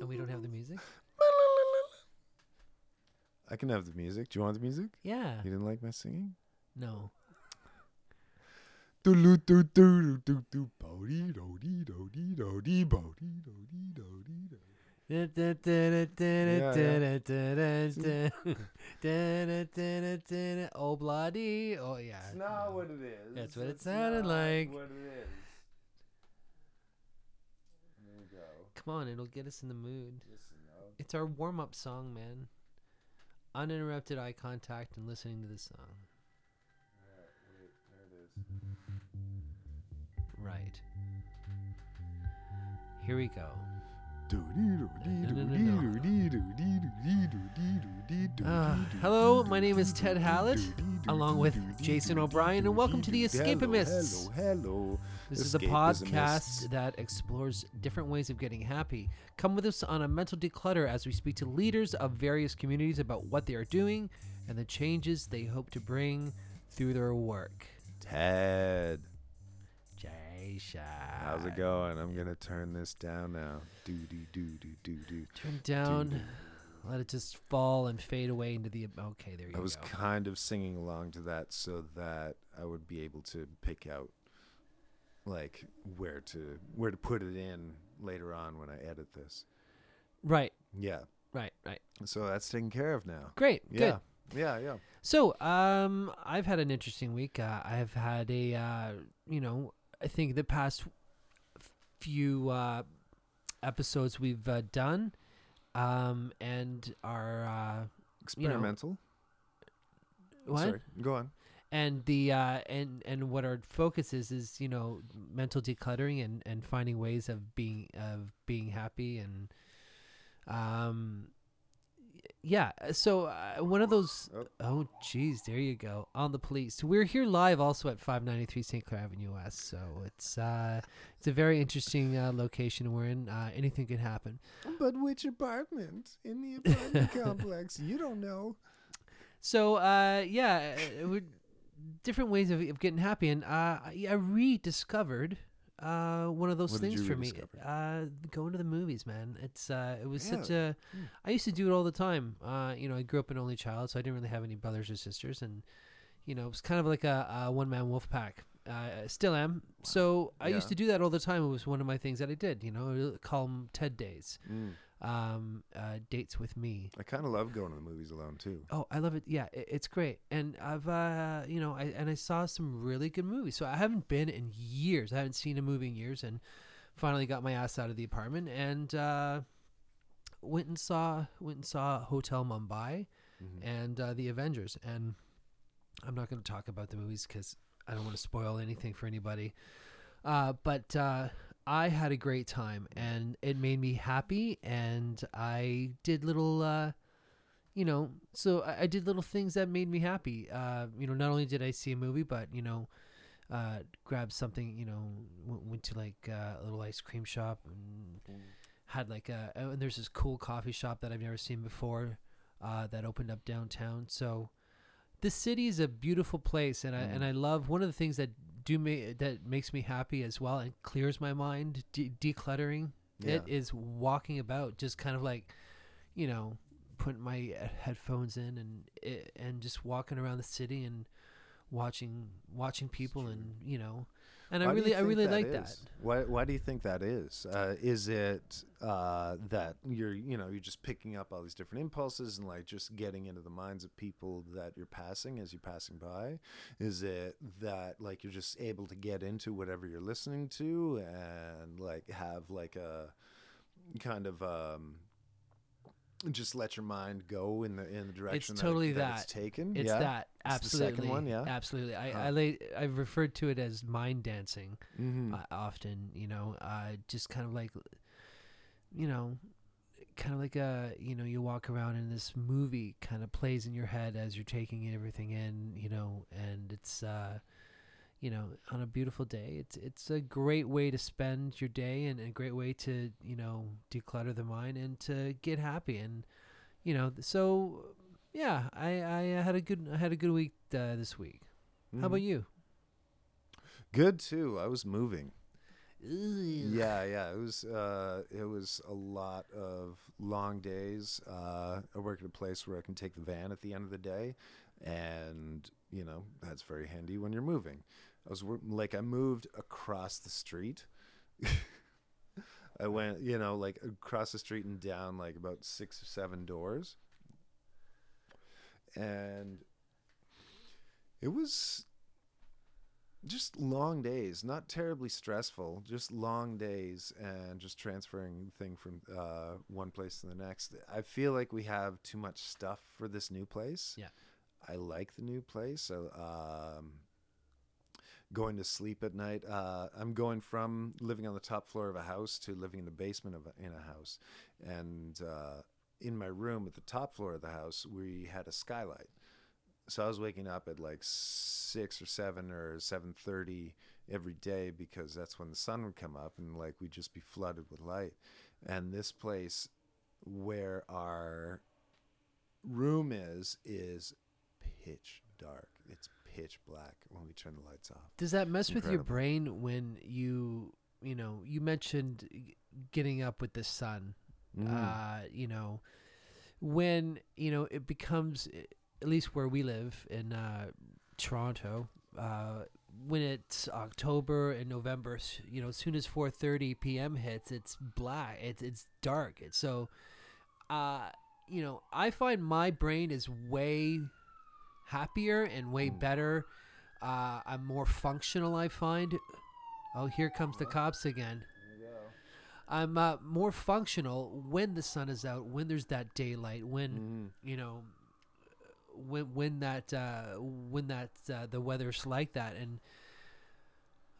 And we don't have the music? I can have the music. Do you want the music? Yeah. You didn't like my singing? No. Oh bloody! Oh yeah. It's not what it is. That's what it sounded not like. What it is. There you go. Come on, it'll get us in the mood. Listen. It's our warm up song, man. Uninterrupted eye contact and listening to the song. Alright, wait, there it is. Right. Here we go. Uh, hello, my name is Ted Hallett, along with Jason O'Brien, and welcome to the Escapismists. Hello, hello. This is a podcast that explores different ways of getting happy. Come with us on a mental declutter as we speak to leaders of various communities about what they are doing and the changes they hope to bring through their work. Ted. How's it going? I'm gonna turn this down now. Do do do do do do. Turn down. Let it just fall and fade away into the. Okay, there you go. I was go. kind of singing along to that so that I would be able to pick out like where to where to put it in later on when I edit this. Right, Yeah. right, right. So that's taken care of now. Great, Yeah. good. Yeah, yeah. So, um, I've had an interesting week. Uh, I've had a, uh, you know, I think the past few uh, episodes we've uh, done, um, and our uh, Experimental. what Sorry. Go on. and the uh, and and what our focus is is you know mental decluttering and and finding ways of being of being happy and um yeah so uh, one of those Oh. oh geez there you go on the police we're here live also at 593 st clair avenue west so it's uh it's a very interesting uh, location we're in uh, anything could happen But which apartment in the apartment complex? You don't know. So uh, yeah, uh, we different ways of, of getting happy, and uh, I I rediscovered uh, one of those What things for me. Uh, going to the movies, man. It's uh, it was such Yeah. a. Hmm. I used to do it all the time. Uh, you know, I grew up an only child, so I didn't really have any brothers or sisters, and you know, it was kind of like a, a one man wolf pack. Uh, I still am. So I used to do that all the time. It was one of my things that I did. You know, call them TED days, Mm. Um, uh, dates with me. I kind of love going to the movies alone too. Oh, I love it. Yeah, i it's great. And I've, uh, you know, I and I saw some really good movies. So I haven't been in years. I haven't seen a movie in years, and finally got my ass out of the apartment and uh, went and saw went and saw Hotel Mumbai Mhm. and uh, the Avengers. And I'm not going to talk about the movies because I don't want to spoil anything for anybody. Uh, but uh, I had a great time, and it made me happy. And I did little, uh, you know, so I, I did little things that made me happy. Uh, you know, not only did I see a movie, but you know, uh, grabbed something. You know, went, went to like uh, a little ice cream shop and had like a and there's this cool coffee shop that I've never seen before uh, that opened up downtown. So the city is a beautiful place, and I and Mm. I love one of the things that do me that makes me happy as well and clears my mind. De- decluttering it Yeah. is walking about, just kind of like you know putting my headphones in and i- and just walking around the city and watching watching people and you know and I Why you really I really that like that. is? Why Why do you think that is? Uh, is it uh, that you're you know you're just picking up all these different impulses and like just getting into the minds of people that you're passing as you're passing by? Is it that like you're just able to get into whatever you're listening to and like have like a kind of um, just let your mind go in the in the direction that totally that, it's that. taken? It's yeah? that It's the second absolutely one, yeah? absolutely. I Huh. I lay, I've referred to it as mind dancing Mhm. uh, often. You know, uh, just kind of like, you know, kind of like a you know you walk around and this movie kind of plays in your head as you're taking everything in. You know, and it's. Uh, you know, on a beautiful day, it's it's a great way to spend your day and a great way to you know declutter the mind and to get happy and you know so yeah I I had a good I had a good week uh, this week. How about Mhm. you? Good too. I was moving. Ugh. Yeah, yeah. It was uh, it was a lot of long days. Uh, I work at a place where I can take the van at the end of the day, and you know that's very handy when you're moving. I was like I moved across the street. I went, you know, like across the street and down like about six or seven doors, and it was just long days, not terribly stressful, just long days and just transferring thing from uh, one place to the next. I feel like we have too much stuff for this new place. Yeah. I like the new place. So, um, going to sleep at night. Uh, I'm going from living on the top floor of a house to living in the basement of a, in a house, and uh, in my room at the top floor of the house, we had a skylight so I was waking up at like six or seven or seven thirty every day because that's when the sun would come up and like we'd just be flooded with light. And this place where our room is is pitch dark. It's pitch black when we turn the lights off. Does that mess with your brain when you, you know, you mentioned getting up with the sun? Mm. Uh, you know, when you know it becomes, at least where we live in uh, Toronto, uh, when it's October and November, you know, as soon as 4:30 p.m. hits, it's black. It's it's dark. It's so, uh, you know, I find my brain is way happier and way Mm. better. Uh, I'm more functional. I find. Oh, here comes the cops again. I'm uh, more functional when the sun is out, when there's that daylight, when Mhm. you know, when when that uh, when that uh, the weather's like that. And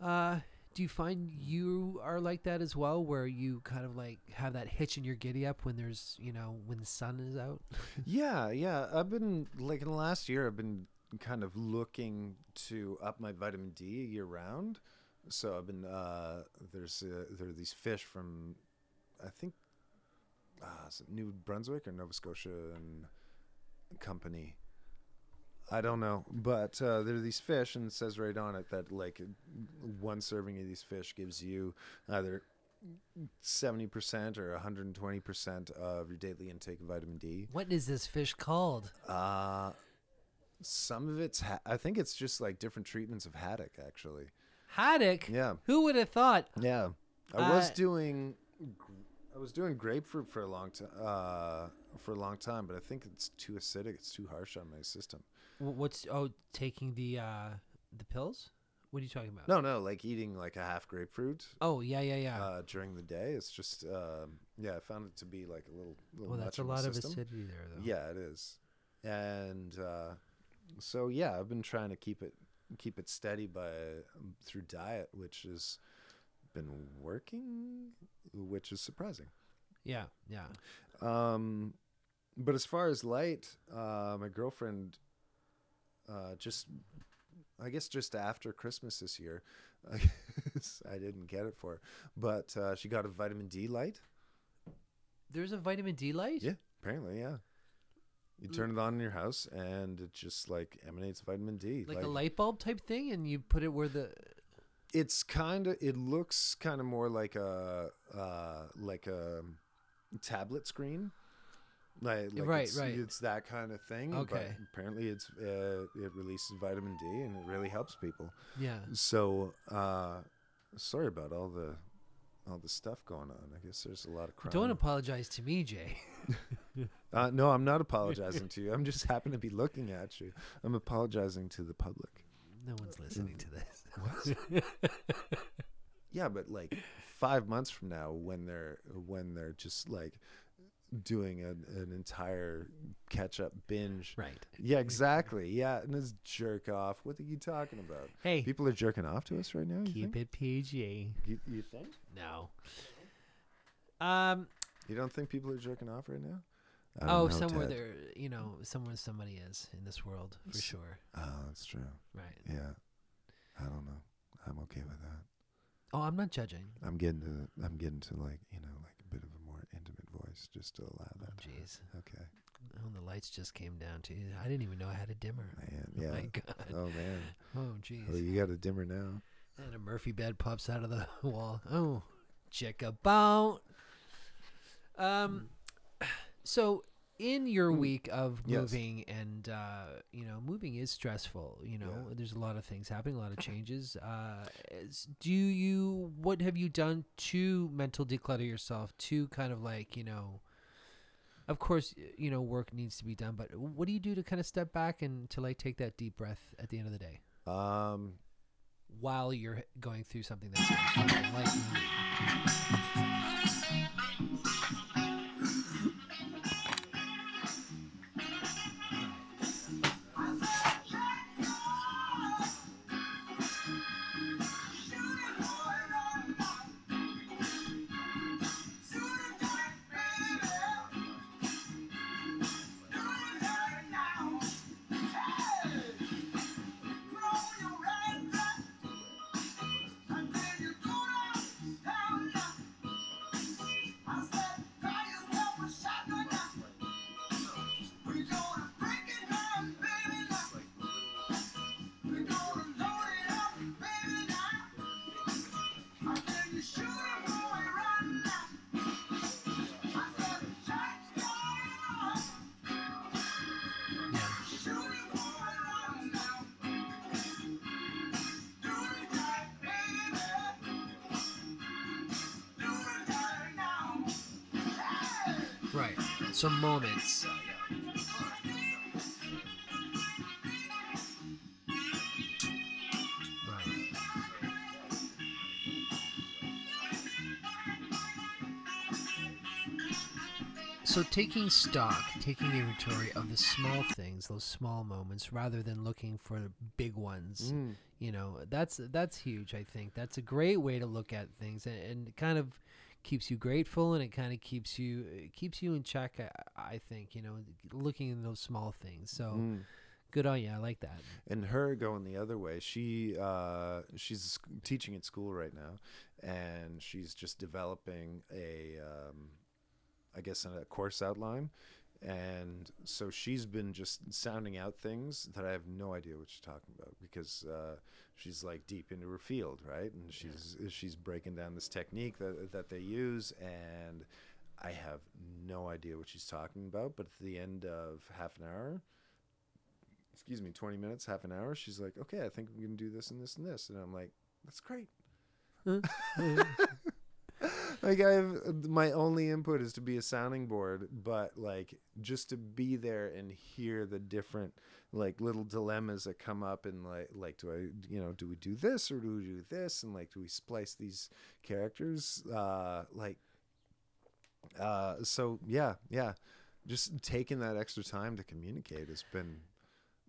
uh, do you find you are like that as well, where you kind of like have that hitch in your giddy up when there's you know when the sun is out? Yeah, yeah. I've been like in the last year, I've been kind of looking to up my vitamin D year round. So I've been uh, there's uh, there are these fish from I think uh, New Brunswick or Nova Scotia and company. I don't know, but uh, there are these fish, and it says right on it that like one serving of these fish gives you either seventy percent or one hundred and twenty percent of your daily intake of vitamin D. What is this fish called? Uh some of it's ha- I think it's just like different treatments of haddock actually. Haddock. Yeah. Who would have thought? Yeah. I was Uh, doing I was doing grapefruit for a long time uh for a long time, but I think it's too acidic, it's too harsh on my system. Wh- What's oh taking the uh the pills? What are you talking about? No, no, like eating like a half grapefruit Oh yeah yeah yeah. uh during the day, it's just um yeah, I found it to be like a little little well, that's a lot of acidity there though. Yeah, it is. And uh, so yeah, I've been trying to keep it keep it steady by um, through diet, which has been working, which is surprising. Yeah yeah. Um, but as far as light, uh, my girlfriend uh, just, I guess, just after Christmas this year, I, guess I didn't get it for her, but uh, she got a vitamin D light. There's a vitamin D light. Yeah, apparently, yeah. You turn it on in your house, and it just like emanates vitamin D. Like, a light bulb type thing, and you put it where the it's kind of. It looks kind of more like a uh, like a tablet screen. Like, like Right, it's, right. It's that kind of thing. Okay. But apparently, it's uh, it releases vitamin D, and it really helps people. yeah. So uh, sorry about all the all the stuff going on. I guess there's a lot of crime. Don't apologize to me, Jay. Uh, no, I'm not apologizing to you. I'm just happen to be looking at you. I'm apologizing to the public. No one's listening to this. Yeah, but like five months from now, when they're when they're just like doing an, an entire catch up binge. right. Yeah, exactly. Yeah, and it's jerk off. What are you talking about? Hey, People are jerking off to us right now. Keep think? it PG. You, you think? No. Um. You don't think people are jerking off right now? I don't Oh, know, somewhere Ted. there, you know, somewhere somebody is in this world for sure. Oh, that's true. Right. Yeah, I don't know. I'm okay with that. Oh, I'm not judging. I'm getting to I'm getting to like you know like a bit of a more just to allow Oh, that. jeez. Okay. Oh, the lights just came down too. I didn't even know I had a dimmer. Man, Oh yeah. my god. Oh man. Oh, Oh, jeez. you got a dimmer now. And a Murphy bed pops out of the wall. Oh, check about. Um, so in your week of Yes. moving and uh, you know moving is stressful you know Yeah. there's a lot of things happening a lot of changes uh, do you what have you done to mental declutter yourself to kind of like you know of course you know work needs to be done but what do you do to kind of step back and to like take that deep breath at the end of the day Um, while you're going through something that's like Right. So moments. So taking stock, taking inventory of the small things, those small moments, rather than looking for the big ones mm, you know that's that's huge i think that's a great way to look at things and, and kind of keeps you grateful and it kind of keeps you it keeps you in check I, I think you know looking in those small things so mm. good on you i like that and her going the other way she uh she's teaching at school right now and she's just developing a um i guess a course outline and so she's been just sounding out things that i have no idea what she's talking about because uh she's like deep into her field right and she's she's breaking down this technique that that they use and i have no idea what she's talking about but at the end of half an hour excuse me, 20 minutes, half an hour. She's like, okay, I think we can do this and this and this. And I'm like, that's great. like I've my only input is to be a sounding board, but like just to be there and hear the different like little dilemmas that come up and like like do I you know do we do this or do we do this? And like do we splice these characters? Uh like uh so yeah yeah. Just taking that extra time to communicate has been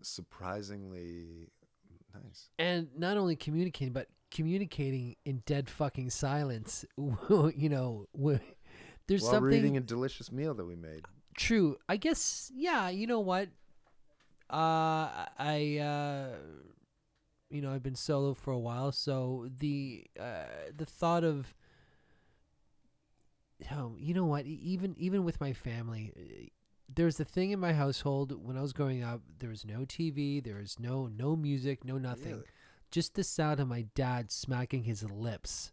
surprisingly nice. and not only communicating but communicating in dead fucking silence you know there's While something eating a delicious meal that we made. True. I guess yeah, you know what? Uh I uh you know, I've been solo for a while, so the uh the thought of oh, you know what? Even even with my family, uh, there's a thing in my household when I was growing up, there was no TV, there was no no music, no nothing. Really? Just the sound of my dad smacking his lips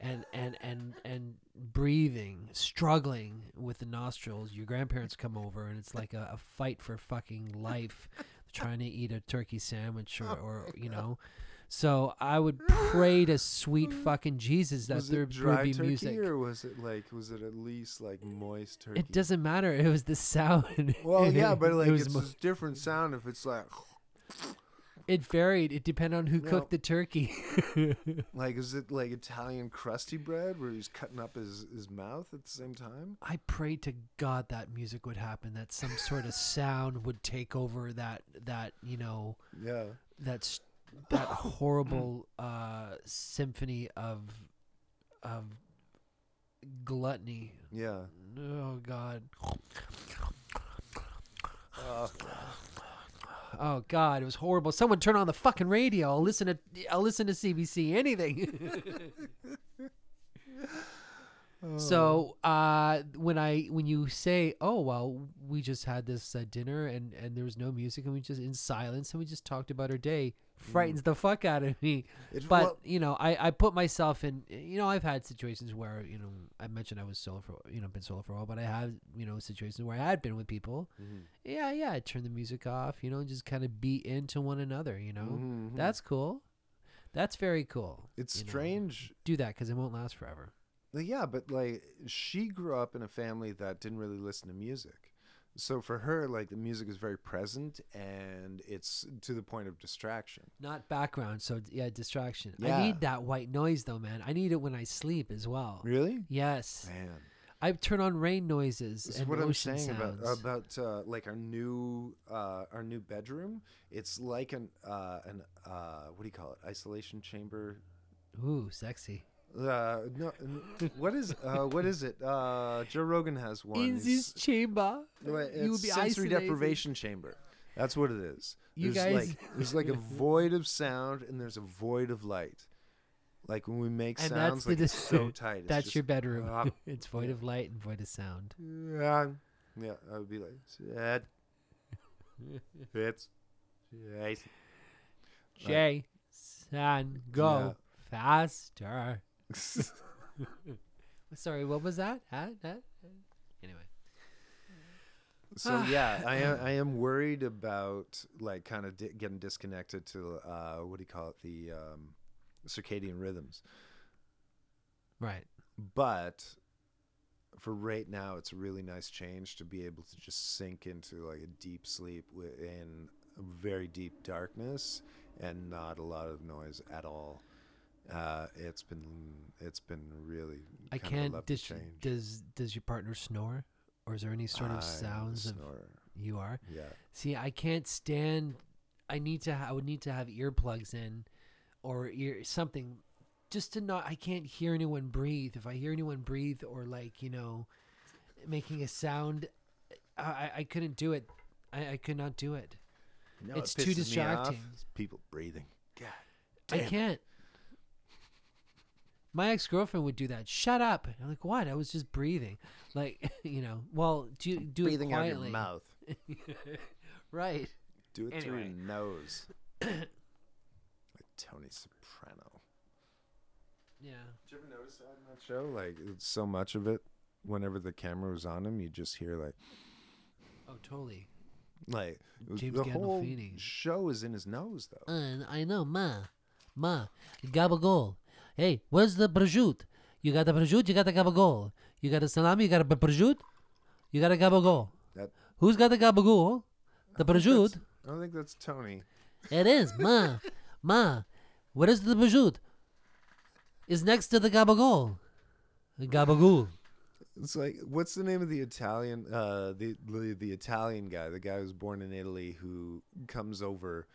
and and and and breathing, struggling with the nostrils. Your grandparents come over, and it's like a, a fight for fucking life, trying to eat a turkey sandwich or, oh or you know. So I would pray to sweet fucking Jesus that was there would be turkey music. or was it like was it at least like moist turkey? It doesn't matter. It was the sound. Well, yeah, but like it was it's mo- a different sound if it's like it varied. It depended on who No. cooked the turkey. like is it like Italian crusty bread where he's cutting up his his mouth at the same time? I prayed to God that music would happen. That some sort of sound would take over that that you know Yeah. that's that horrible uh, symphony of of gluttony. Yeah. Oh God. Uh, Oh God, it was horrible. Someone turn on the fucking radio. I'll listen to I'll listen to CBC. Anything. so uh, when I when you say, oh well, we just had this uh, dinner and and there was no music and we just in silence and we just talked about our day frightens the fuck out of me. It's But you know, I, I put myself in. You know, I've had situations where you know I mentioned I was solo for you know been solo for a while, but I have you know situations where I had been with people. Mhm. Yeah, yeah, I turn the music off. You know, just kind of be into one another. You know, Mhm, mhm. that's cool. That's very cool. it's you know. strange. Do that because it won't last forever. Yeah, but like she grew up in a family that didn't really listen to music. So for her, like the music is very present and it's to the point of distraction. Not background, so yeah, distraction. I need that white noise though, man. I need it when I sleep as well. Really? Yes, Man. I turn on rain noises This is and what I'm saying about sounds. about uh, like our new uh, our new bedroom. It's like an uh, an uh, what do you call it? Isolation chamber. Ooh, sexy. Uh, no, n- what is uh, what is it? Uh, Joe Rogan has one. In this It's- chamber, you will be sensory isolated. deprivation chamber. That's what it is. You there's guys- like there's like a void of sound and there's a void of light. Like when we make And sounds, that's the like it's so tight. It's That's just, your bedroom. ah, it's void yeah. of light and void of sound. Yeah, yeah. I would be like, Ed, it's, yes. Jay, son, go faster. Sorry, what was that? Huh? That? Anyway, So yeah, I am I am worried about like kind of di- getting disconnected to uh, what do you call it the um, circadian rhythms. right. but for right now it's a really nice change to be able to just sink into like a deep sleep wi- in very deep darkness and not a lot of noise at all uh, it's been it's been really I kind of a can't. lovely Dis- does Does your partner snore, or is there any sort of a sounds of you are? yeah See, I can't stand. I need to. Ha- I would need to have earplugs in, or ear something, just to not. I can't hear anyone breathe. If I hear anyone breathe, or like you know, making a sound, I I, I couldn't do it. I, I could not do it. no, It's it too pisses me off distracting. people breathing god I damn it. can't. My ex girlfriend would do that. Shut up! I'm like, what? I was just breathing, like you know. Well, do do breathing it out quietly, your mouth right? do it through your nose like tony soprano Yeah. Did you ever notice that in that show? Like, so much of it. Whenever the camera was on him, you just hear like, Oh, totally. like was- James the whole show is in his nose though. Uh, I know, ma, ma, gabagol. Hey, where's the prosciutto? You got the prosciutto, you got the gabagol. You got the salami, you got the prosciutto, you got a gabagol. That Who's got the gabagol? The prosciutto. I don't think that's Tony. It is, ma, ma. Where is the prosciutto? Is next to the gabagol. The gabagool. It's like, what's the name of the Italian, uh, the, the the Italian guy, the guy who's born in Italy who comes over,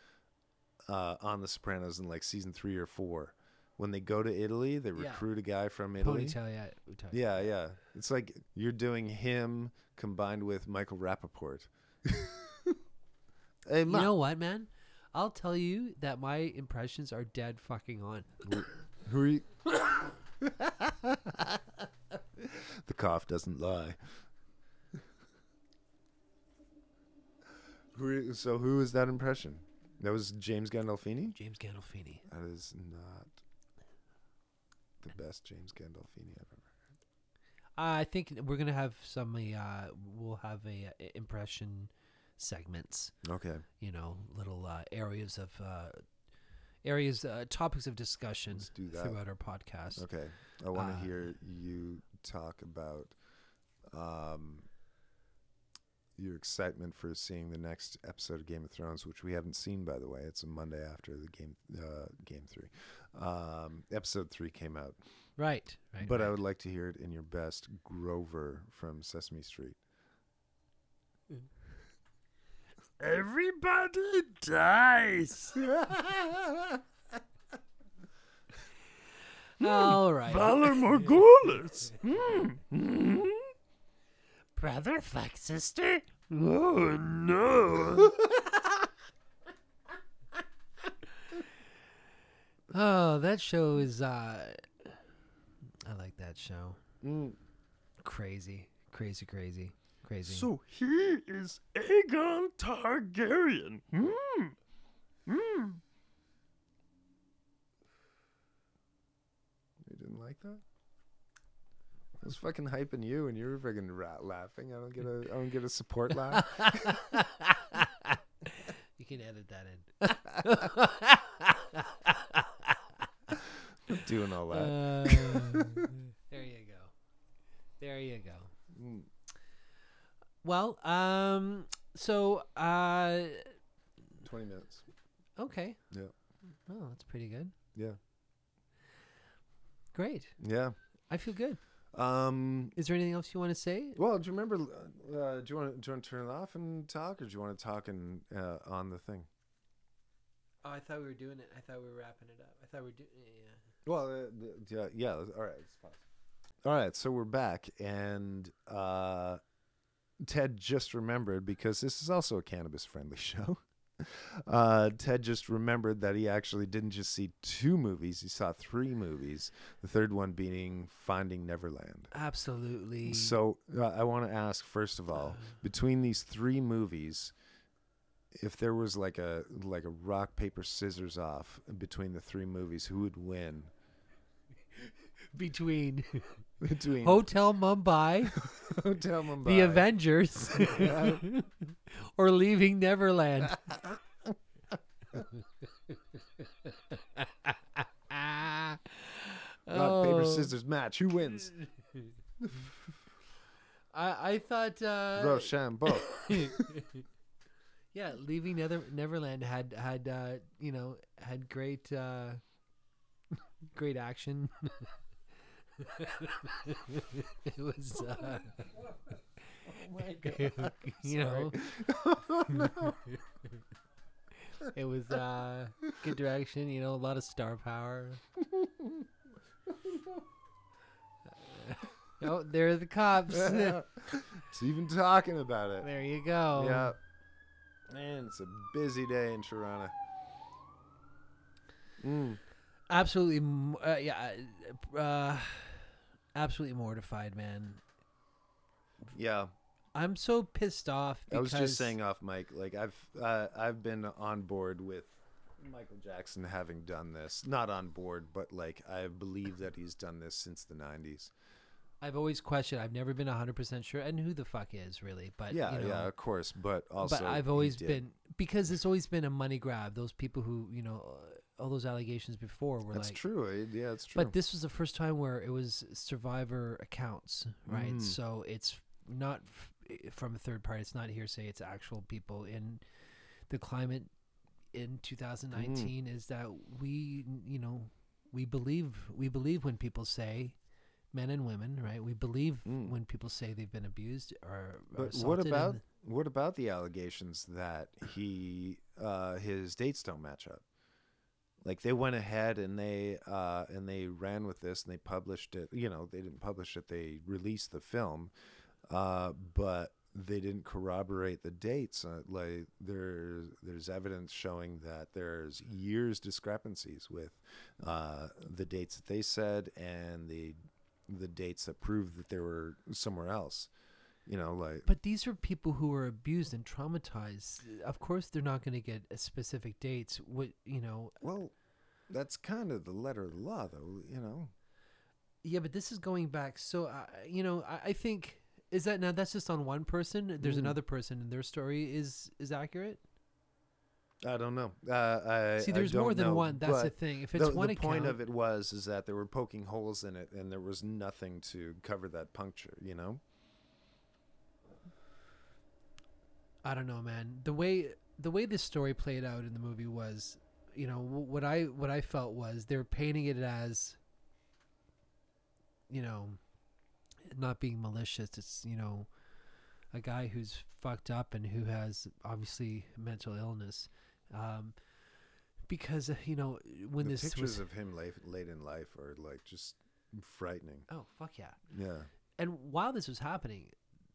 uh, on The Sopranos in like season three or four. When they go to Italy, they Yeah. recruit a guy from Italy. Ponytail, yeah. Yeah, yeah. It's like you're doing him combined with Michael Rappaport. hey, You Ma. know what, man? I'll tell you that my impressions are dead fucking on. Who are you? the cough doesn't lie. Who are you, so who is that impression? That was James Gandolfini. James Gandolfini. That is not the best James Gandolfini I've ever. Heard. I think we're gonna have some. Uh, we'll have a, uh impression segments. Okay, You know, little uh, areas of uh, areas, uh, topics of discussion let's do that. throughout our podcast. Okay, I want to Uh, hear you talk about um, your excitement for seeing the next episode of Game of Thrones, which we haven't seen, by the way. It's a Monday after the game, uh, game three. Um, episode three came out, Right, right. but I would like to hear it in your best Grover from Sesame Street. Everybody dies. All right. Morghulis brother fuck sister? Oh no. oh, that show is uh I like that show. Mm. Crazy, crazy, crazy, crazy. So he is Aegon Targaryen. Hmm. Hmm. You didn't like that? I was fucking hyping you, and you were fucking laughing. I don't get a, I don't get a support laugh. you can edit that in. I'm doing all that. Uh, there you go. There you go. Mm. Well, um, so uh, Twenty minutes. okay. Yeah. Oh, that's pretty good. Yeah. Great. Yeah. I feel good. Um. Is there anything else you want to say? Well, do you remember? Uh, do you want to do you want to turn it off and talk, or do you want to talk and uh, on the thing? Oh, I thought we were doing it. I thought we were wrapping it up. I thought we were doing. Yeah. Well, uh, the- yeah, yeah. All right. Let's pause. All right. So we're back, and uh, Ted just remembered because this is also a cannabis-friendly show. Uh, Ted just remembered that he actually didn't just see two movies; he saw three movies. The third one being Finding Neverland. Absolutely. So uh, I want to ask first of all, Uh, between these three movies, if there was like a like a rock paper scissors off between the three movies, who would win? between Between Hotel Mumbai, Hotel Mumbai, The Avengers, Yeah. or Leaving Neverland. rock paper Oh. scissors match. Who wins? I I thought. Uh, Rochambeau. yeah, leaving Nether- Neverland had had uh, you know had great uh, great action. it was uh, you know it was uh, good direction. You know, a lot of star power. oh, there are the cops. it's even talking about it. there you go. Yep. Man, it's a busy day in Toronto. Mm. Absolutely uh, yeah uh, absolutely mortified man Yeah. i'm so pissed off I was just saying off mic, like I've uh, I've been on board with Michael Jackson having done this. Not on board, but like I believe that he's done this since the '90s. i've always questioned i've never been 100% sure and who the fuck is really but yeah, you know, yeah, of course. But also, but i've always been because it's always been a money grab those people who you know all those allegations before were That's like true. it- Yeah, it's true. but this was the first time where it was survivor accounts right Mm. so it's not f- i- from a third party it's not hearsay it's actual people in the climate in 2019 is that we you know we believe we believe when people say men and women right we believe Mm. when people say they've been abused or, or But what about what about the allegations that he uh, his dates don't match up? Like they went ahead and they uh, and they ran with this and they published it. You know, they didn't publish it; they released the film, uh, but they didn't corroborate the dates. Uh, like there's there's evidence showing that there's years discrepancies with uh, the dates that they said and the the dates that proved that they were somewhere else. You know, like But these are people who were abused and traumatized. Of course, they're not going to get a specific dates. What you know? Well, that's kind of the letter of the law, though. You know. Yeah, but this is going back. So, uh, you know, I, I think is that now that's just on one person. There's Mm. another person, and their story is is accurate. I don't know. Uh, I See, there's more than know, one. That's the thing. If it's the, one the account, point of it was is that they were poking holes in it, and there was nothing to cover that puncture. You know. I don't know, man. The way the way this story played out in the movie was, you know, what I what I felt was they're painting it as, you know, not being malicious. It's you know, a guy who's fucked up and who has obviously mental illness, um, because uh, you know when the this pictures was of him late, late in life are like just frightening. oh fuck yeah, Yeah. and while this was happening,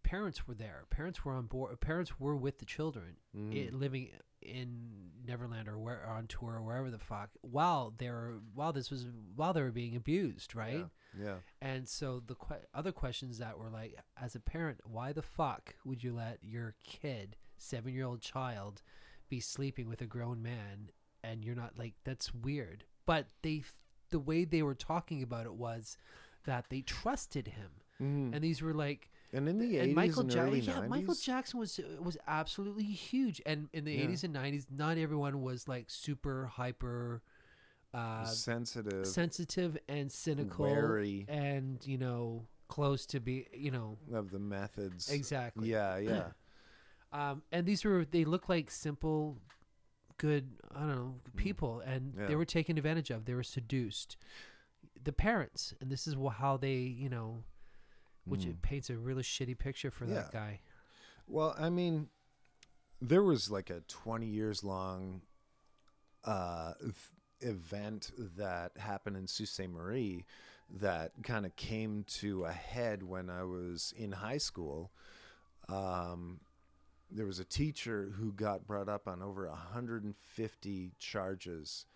parents were there. Parents were on board. Parents were with the children. Mm. it, living in Neverland or where or on tour or wherever the fuck while they were while this was while they were being abused, right? Yeah. And so the que- other questions that were like, as a parent, why the fuck would you let your kid, seven year old child, be sleeping with a grown man and you're not like that's weird. But they the way they were talking about it was that they trusted him, Mhm. and these were like And in the 80s Michael and Ja- early yeah, 90s, Michael Jackson was was absolutely huge, and in the Yeah. eighties and nineties, not everyone was like super hyper uh, sensitive, sensitive and cynical, wary and you know close to be you know of the methods. exactly. Yeah, yeah. Um, and these were they look like simple, good I don't know people, and Mm. Yeah. they were taken advantage of. They were seduced. The parents, and this is how they you know, which Mm. it paints a really shitty picture for that guy. Well, I mean, there was like a 20 years long uh, event that happened in Sault Ste. Marie that kind of came to a head when I was in high school. Um, there was a teacher who got brought up on over 150 charges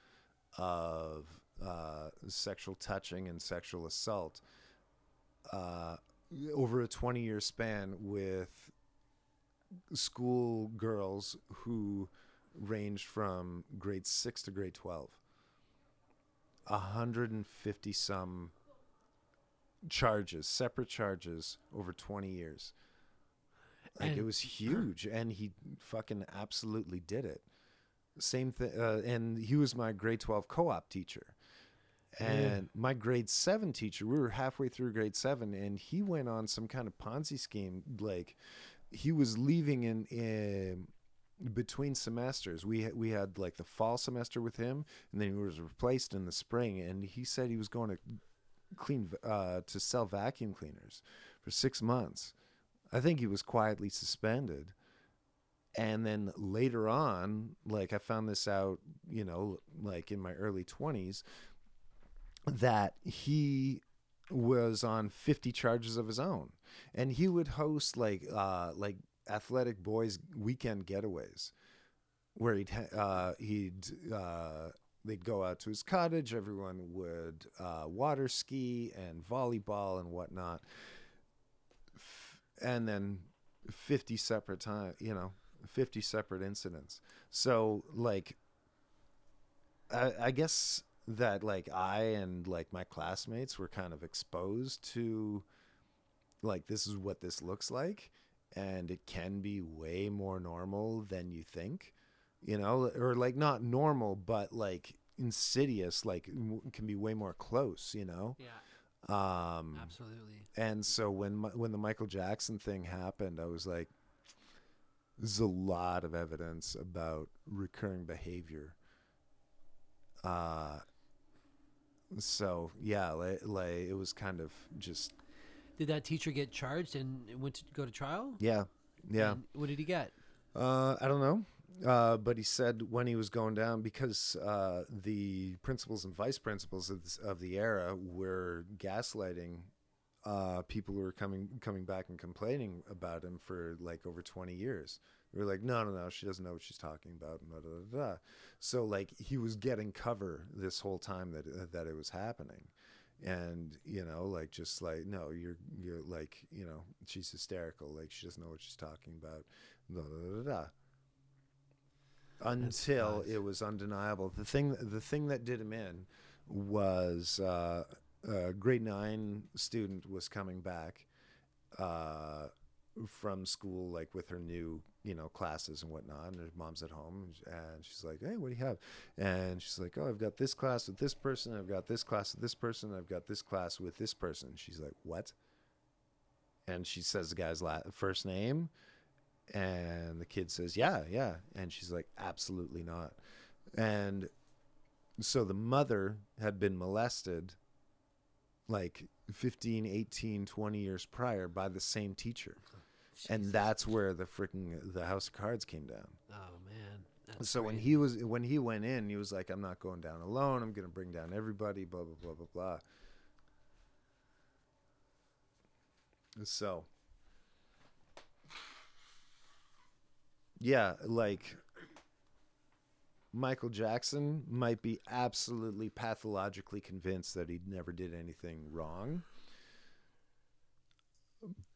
of uh, sexual touching and sexual assault uh, over a 20 year span with school girls who ranged from grade 6 to grade 12 150 some charges separate charges over 20 years. Like it was huge and he fucking absolutely did it. Same thing uh, and he was my grade 12 co-op teacher and my grade 7 teacher we were halfway through grade 7 and he went on some kind of ponzi scheme like he was leaving in, in between semesters. We had, we had like the fall semester with him and then he was replaced in the spring and he said he was going to clean uh, to sell vacuum cleaners for 6 months. I think he was quietly suspended. And then later on like i found this out you know like in my early 20s that he was on 50 charges of his own. And he would host like uh like athletic boys weekend getaways where he'd uh he'd uh they'd go out to his cottage. Everyone would uh water ski and volleyball and whatnot. And then 50 separate time you know 50 separate incidents. So like I, I guess that like I and like my classmates were kind of exposed to like this is what this looks like and it can be way more normal than you think you know or like not normal but like insidious like can be way more close you know Yeah, um absolutely. and so when Mi- when the Michael Jackson thing happened, I was like, "There's a lot of evidence about recurring behavior." Uh, so yeah, like, like it was kind of just Did that teacher get charged and went to go to trial? yeah, yeah. And what did he get? Uh, I don't know. Uh, but he said when he was going down, because uh, the principals and vice principals of, this, of the era were gaslighting uh, people who were coming coming back and complaining about him for like over 20 years. They were like, no, no, no, she doesn't know what she's talking about. And da, da, da, da. So like he was getting cover this whole time that uh, that it was happening. And you know, like just like no, you're you're like you know, she's hysterical. Like she doesn't know what she's talking about. Da, da, da, da until it was undeniable. The thing, the thing that did him in was uh, a grade nine student was coming back uh, from school, like with her new, you know, classes and whatnot. And her mom's at home, and she's like, "Hey, what do you have?" And she's like, "Oh, I've got this class with this person. I've got this class with this person. I've got this class with this person." She's like, "What?" And she says the guy's la- first name, and the kid says, Yeah, yeah. And she's like, Absolutely not. And so the mother had been molested like 15, 18, 20 years prior by the same teacher. And that's where the freaking the house of cards came down. oh man. That's so when he was when he went in, he was like, I'm not going down alone. I'm gonna bring down everybody, blah blah blah blah blah. So yeah, like Michael Jackson might be absolutely pathologically convinced that he never did anything wrong,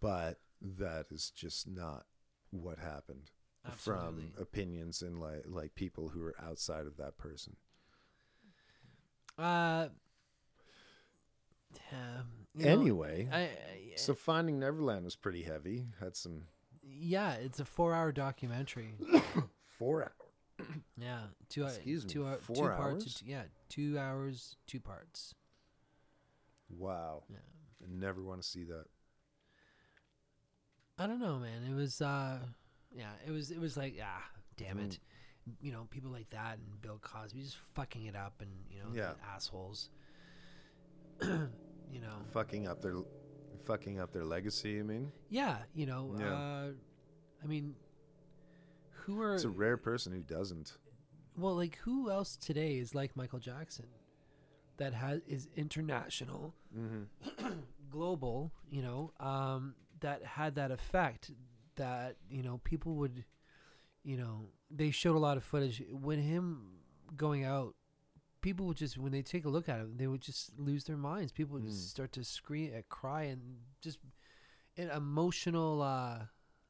but that is just not what happened Absolutely. from opinions and like like people who are outside of that person. Uh, know, anyway, I, I, so Finding Neverland was pretty heavy. Had some yeah, it's a four-hour documentary. four hours. Yeah, two. Excuse me, two, hou- two four parts. hours? Yeah, two hours, two parts. Wow. Yeah. I never want to see that. I don't know, man. It was, uh, yeah, it was, it was like, ah, damn Mm. it. You know, people like that and Bill Cosby just fucking it up and, you know, Yeah. assholes. you know, Fucking up their, fucking up their legacy. You mean? yeah, you know, Yeah. uh, I mean, who are, It's a rare person who doesn't. well, like, who else today is like Michael Jackson that has, is international? Mm-hmm. global, you know, um, that had that effect that, you know, people would, you know, they showed a lot of footage when him going out. People would just, when they take a look at him, they would just lose their minds. People would Mm. just start to scream, uh, cry, and just an emotional, uh,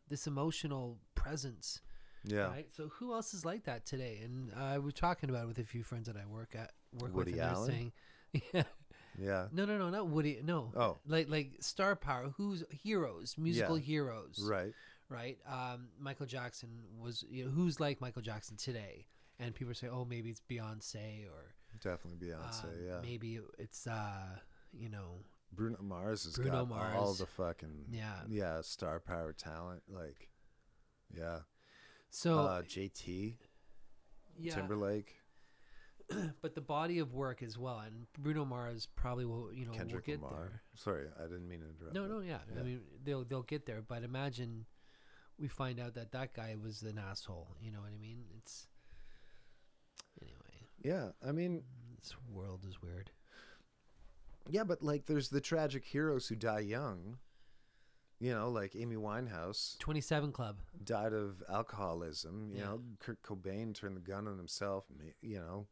this emotional presence. Yeah. Right. So who else is like that today? And I was talking about it with a few friends that I work at, work Woody with, and they're saying, yeah, Yeah. no, no, no, not Woody. No. Oh. Like like star power. Who's heroes? Musical Yeah. heroes. Right. Right. Um, Michael Jackson was. You know, who's like Michael Jackson today? And people say, oh, maybe it's Beyonce or Definitely Beyonce. um, yeah. maybe it's uh, you know, Bruno Mars has Bruno got all the fucking yeah. yeah star power talent. Like, yeah. So uh, JT yeah, Timberlake, but the body of work as well. And Bruno Mars probably will. You know, Kendrick will get Lamar. there. Sorry, I didn't mean to interrupt. No, no, yeah. Yeah. I mean, they'll they'll get there. But imagine we find out that that guy was an asshole. You know what I mean? It's anyway. Yeah, I mean, This world is weird. yeah, but like, there's the tragic heroes who die young. You know, like Amy Winehouse Twenty Seven Club. died of alcoholism. You Yeah. know, Kurt Cobain turned the gun on himself. You know,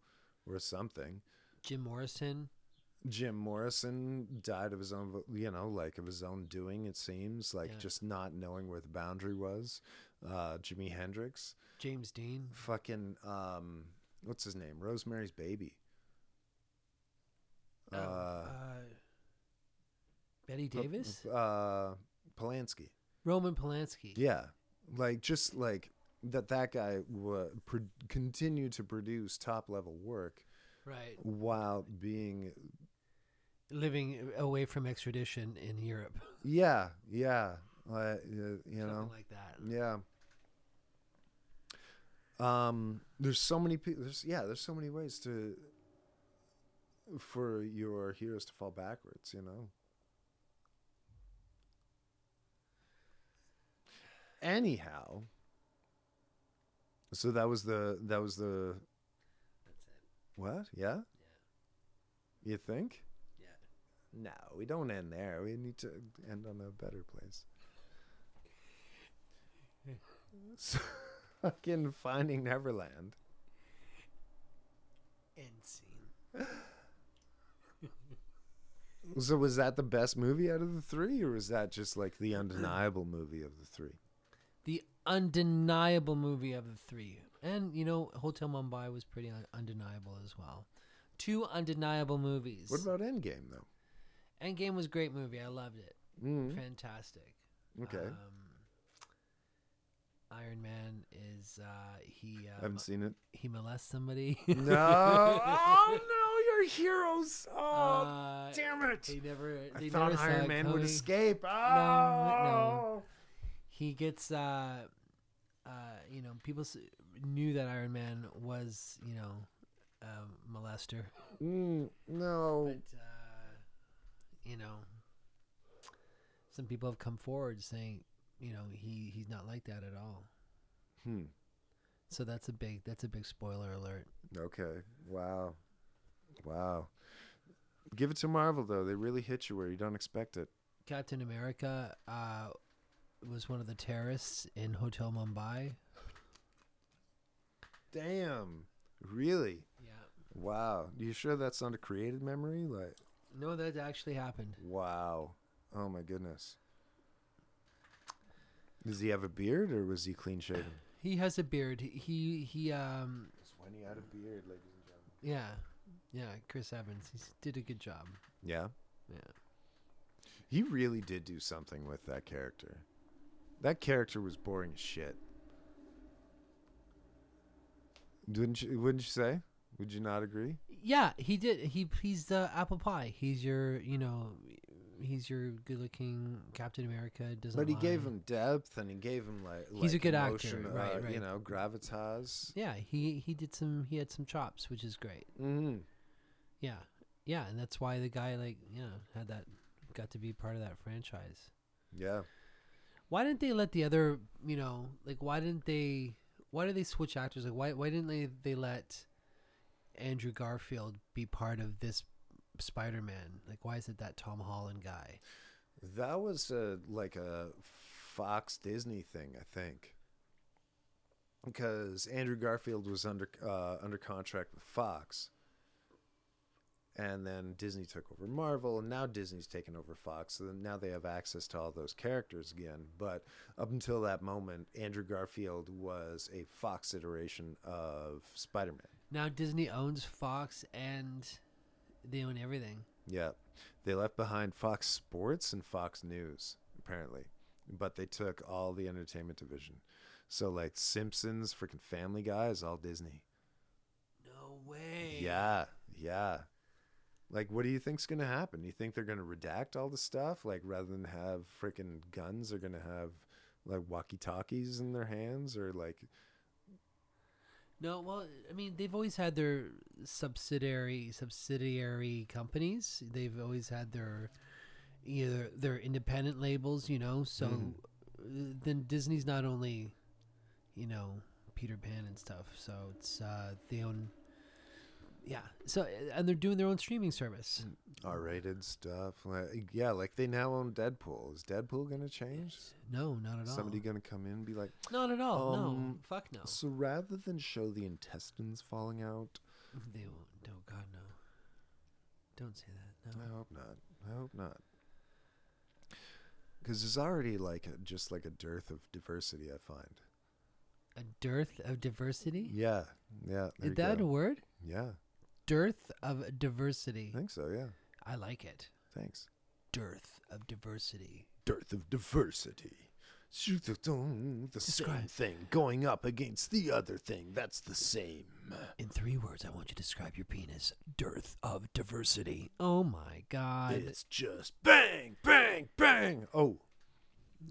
or something. Jim Morrison. Jim Morrison died of his own, you know, like of his own doing. It seems like Yeah. just not knowing where the boundary was. Uh, Jimi Hendrix, James Dean. fucking, um, what's his name? Rosemary's Baby. Oh, Uh, uh, Bette Davis. Uh, Polanski. Roman Polanski. Yeah, like just like that. That guy would pro- continue to produce top level work Right. while being. Living away from extradition in Europe. Yeah, yeah. Uh, you Something know. like that. Yeah. Um, there's so many people. There's yeah. There's so many ways to for your heroes to fall backwards. You know. Anyhow. So that was the that was the That's it. what? Yeah. Yeah. You think? Yeah. No, we don't end there. We need to end on a better place. So, fucking Finding Neverland. End scene. So was that the best movie out of the three, or was that just like the undeniable movie of the three? The undeniable movie of the three. And, you know, Hotel Mumbai was pretty undeniable as well. Two undeniable movies. What about Endgame though? Endgame was a great movie. I loved it. Mm, Fantastic. okay, Um, Iron Man is uh, he I uh, haven't seen it. he molests somebody. No, oh no, your heroes. Oh, Uh, damn it! They never. I They thought never Iron Man would escape. Oh, no. He gets. Uh, uh, you know, people knew that Iron Man was, you know, a molester, Mm, no. but uh, you know, some people have come forward saying, you know, he he's not like that at all. Hmm. So that's a big that's a big spoiler alert. Okay. Wow. Wow. Give it to Marvel though. They really hit you where you don't expect it. Captain America uh, was one of the terrorists in Hotel Mumbai. Damn. Really? Yeah. Wow. You sure that's not a created memory? Like No, that actually happened. wow. Oh my goodness. Does he have a beard or was he clean shaven? He has a beard. He he um when he had a beard, ladies and gentlemen. yeah. Yeah, Chris Evans. He did a good job. Yeah. Yeah. He really did do something with that character. That character was boring as shit. Wouldn't you, wouldn't you say? Would you not agree? Yeah, he did. He he's the apple pie. He's your you know, he's your good-looking Captain America. Doesn't. But he gave him depth and he gave him like, He's a like good actor, right, uh, right. You know, gravitas. Yeah, he he did some. He had some chops, which is great. Mm. Yeah, yeah, and that's why the guy like you know had that got to be part of that franchise. Yeah. Why didn't they let the other you know like why didn't they why did they switch actors? Like why why didn't they they let Andrew Garfield be part of this Spider-Man? Like why is it that Tom Holland guy? That was a, like a Fox Disney thing, I think. Because Andrew Garfield was under uh, under contract with Fox, and then Disney took over Marvel, and now Disney's taken over Fox. So now they have access to all those characters again. But up until that moment, Andrew Garfield was a Fox iteration of Spider Man. now Disney owns Fox and they own everything Yeah. They left behind Fox Sports and Fox News, apparently. But they took all the entertainment division. So like Simpsons, freaking Family Guy is all Disney. no way Yeah, yeah. Like what do you think's gonna happen? You think they're gonna redact all the stuff? Like rather than have freaking guns, they're gonna have like walkie talkies in their hands or like No, well, I mean, they've always had their subsidiary subsidiary companies. They've always had their either their independent labels, you know. So uh, then Disney's not only, you know, Peter Pan and stuff. So it's uh, they own, yeah. So uh, and they're doing their own streaming service. R rated stuff. Like, yeah, like they now own Deadpool. Is Deadpool gonna change? No, not at all. Somebody gonna come in and be like not at all. no, Um, fuck no. So rather than show the intestines falling out, They won't. No, God no. Don't say that. No. I hope not. I hope not. Because there's already like a, just like a dearth of diversity. I find. A dearth of diversity. Yeah, yeah. Is that a word? Yeah, Dearth of diversity. I think so. Yeah, I like it. thanks. Dearth of diversity. Dearth of diversity. The same thing going up against the other thing. That's the same. In three words, I want you to describe your penis. Dearth of diversity. Oh my god. It's just bang, bang, bang. Oh,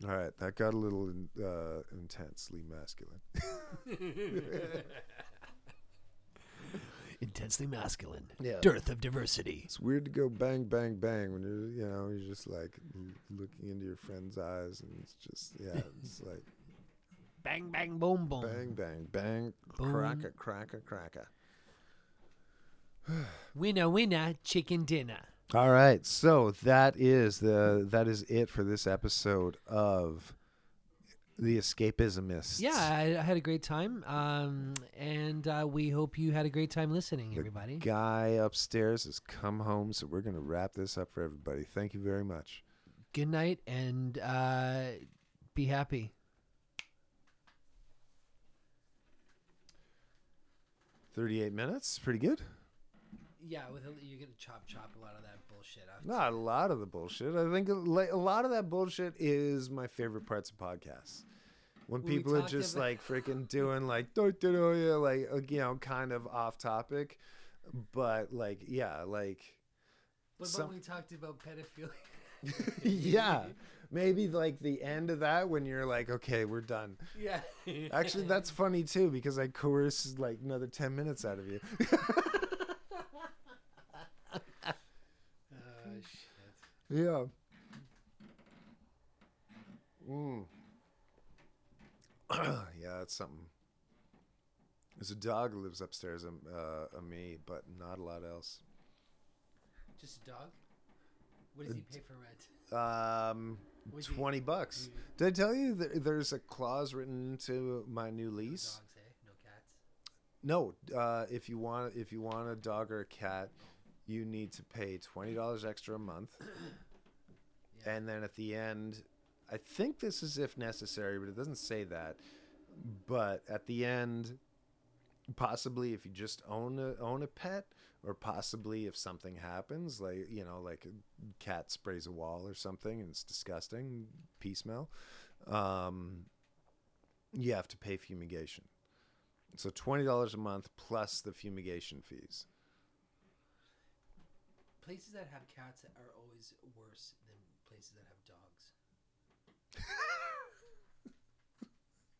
all right. That got a little uh, intensely masculine. Intensely masculine. Yeah. Dearth of diversity. It's weird to go bang, bang, bang when you're, you know, you're just like looking into your friend's eyes, and it's just, yeah, it's like Bang, bang, boom, boom. bang, bang, bang, Boom. cracker, cracker, cracker. Winner, winner, chicken dinner. All right, so that is the that is it for this episode of the Escapismists. Yeah, I, I had a great time. Um, and uh, we hope you had a great time listening, The everybody. guy upstairs has come home, so we're gonna wrap this up for everybody. Thank you very much. Good night and uh, be happy. Thirty-eight minutes, pretty good. Yeah, with a, you're gonna chop chop a lot of that bullshit out. Not a lot of the bullshit. I think a lot of that bullshit is my favorite parts of podcasts. When we people are just like freaking doing like, "Do, do, do," yeah, like uh, you know, kind of off topic, but like, yeah, like, What some- about when we talked about pedophilia? yeah, maybe like the end of that when you're like, okay, we're done. yeah. Actually, that's funny too because I coerce like another ten minutes out of you. Oh shit. Yeah. Mm. yeah, that's something. There's a dog who lives upstairs of, uh, of me, but not a lot else. Just a dog. What does he pay for rent? Um, What'd you- twenty bucks. you- Did I tell you that there's a clause written into my new No lease? dogs, eh? No cats. No, uh, if you want if you want a dog or a cat, you need to pay twenty dollars extra a month, Yeah. and then at the end, I think this is if necessary, but it doesn't say that. But at the end, possibly if you just own a own a pet or possibly if something happens like you know like a cat sprays a wall or something and it's disgusting pee smell um, you have to pay fumigation so $20 a month plus the fumigation fees Places that have cats are always worse than places that have dogs.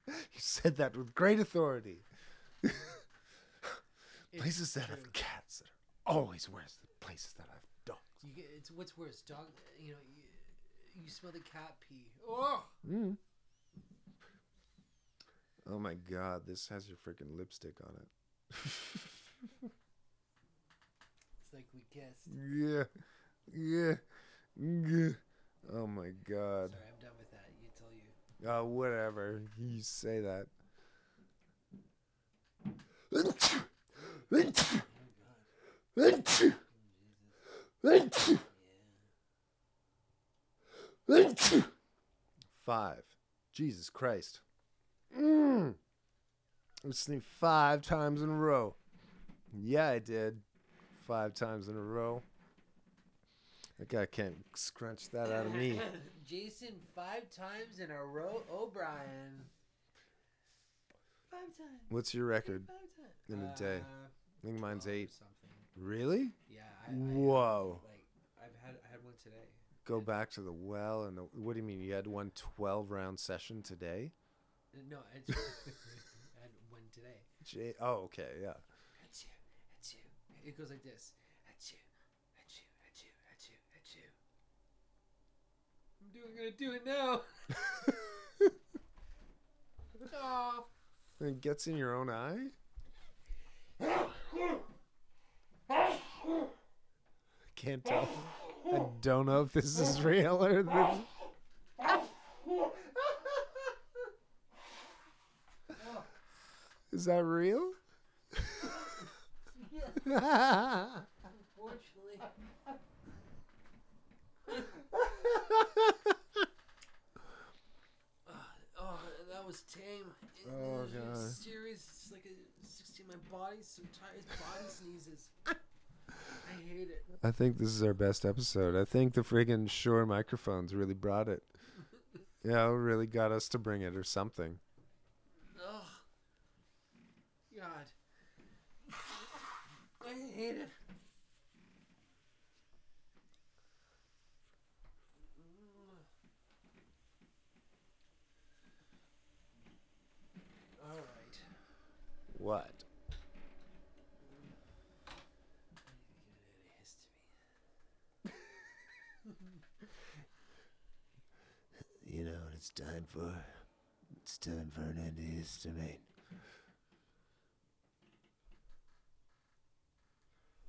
you said that with great authority places that true. have cats are always worse than places that have dogs You get, it's what's worse, dog. You know, you, you smell the cat pee. Oh, Mm. Oh my god, this has your freaking lipstick on it. it's like we kissed. yeah. Yeah. Yeah. Oh my god. Sorry, I'm done with that. You tell you. Oh, whatever. You say that. Five. Jesus Christ. Mm. I sneezed five times in a row. Yeah, I did. Five times in a row. That guy can't scrunch that out of me. Jason, five times in a row. O'Brien. Five times. What's your record? Five times. in a day. Uh, I think mine's eight. Something. Really? Yeah. I, I, Whoa. Like I've had I had one today. Go back to the well and the, what do you mean? You had one 12 round session today? Uh, No, I, just, I had one today. J- oh, okay, yeah. It goes like this. Achoo, achoo, achoo, achoo, achoo. I'm doing, gonna do it now. oh. It gets in your own eye? Can't tell. I don't know if this is real or this. Is that real? Unfortunately. oh, that was tame. It- Oh, it was God. Serious. It's like a 16. My body's so tired. His body sneezes. I hate it. I think this is our best episode. I think the friggin' Shure microphones really brought it. Yeah, it really got us to bring it or something. Ugh. God. Hate it. All right. What? You know what it's time for? It's time for an does an- histamine. What? Ding, ding, ding, ding, ding, ding, bing, bing, bang, bing.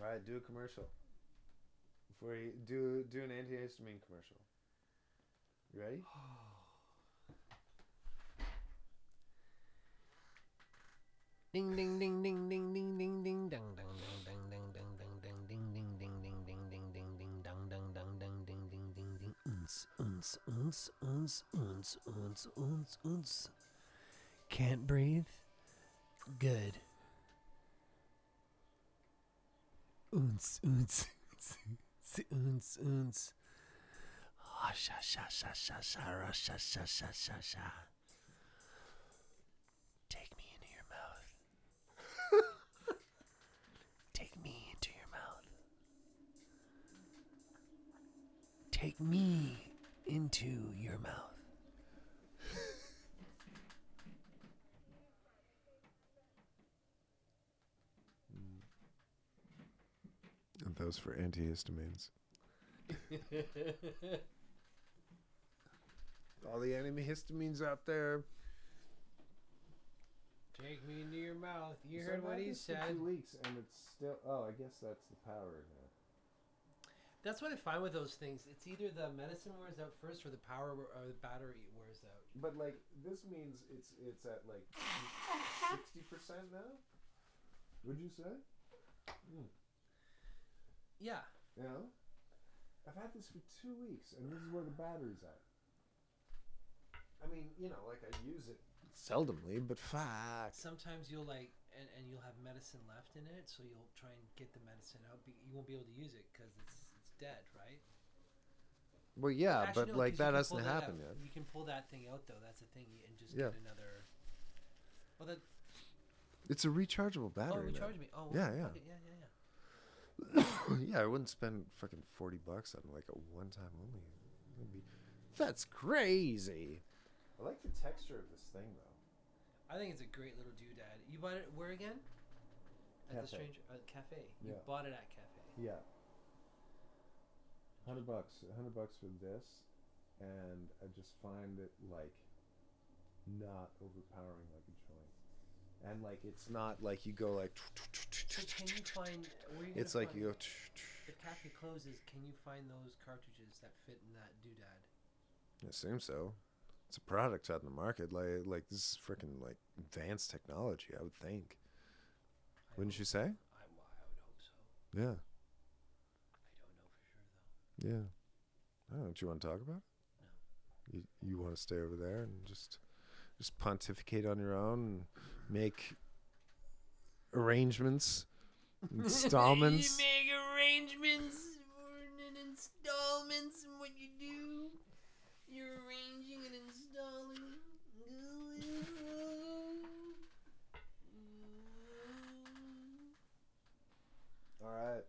All right, do a commercial. Before you do do an antihistamine commercial. You ready? Ding ding ding ding ding ding ding ding dang dang dang dang dang dang ding ding ding ding ding ding ding ding dang dang dang dang ding ding ding ding uns uns uns uns uns uns uns uns can't breathe good uns uns uns uns ah sha sha sha sha sha sha sha sha sha sha take me into your mouth Take me into your mouth. Take me into your mouth. And those for antihistamines. All the antihistamines out there. Take me into your mouth. You So heard what he said. Two weeks, and it's still. Oh, I guess that's the power now. That's what I find with those things. It's either the medicine wears out first, or the power or the battery wears out. But like this means it's it's at like sixty percent now. Would you say? Hmm. Yeah. You know, I've had this for two weeks, and this is where the battery's at. I mean, you know, like I use it seldomly, but fuck. Sometimes you'll like, and, and you'll have medicine left in it, so you'll try and get the medicine out. But you won't be able to use it because it's it's dead, right? Well, yeah, Actually, but no, like 'cause you that can hasn't happened out. yet. You can pull that thing out though. That's the thing, and just Yeah. get another. Well, that It's a rechargeable oh, battery. now. recharge me. Oh, Yeah, well, yeah. fuck it, yeah, yeah, yeah. yeah, I wouldn't spend fucking forty bucks on like a one time only. That'd be, that's crazy. I like the texture of this thing though. I think it's a great little doodad. You bought it where again? At the Cafe. strange uh, cafe. You Yeah. bought it at cafe. Yeah. Hundred bucks. Hundred bucks for this, and I just find it like not overpowering like a joint, and like it's not like you go like. So can you find where you? It's like you go. If cafe closes, can you find those cartridges that fit in that doodad? I assume so. It's a product out in the market. Like like this is freaking like advanced technology. I would think. I Wouldn't you say? I, I would hope so. Yeah. Yeah. I don't know. Do you want to talk about it? No. You, you want to stay over there and just just pontificate on your own and make arrangements, installments. you make arrangements and installments and what you do. You're arranging and installing. All right.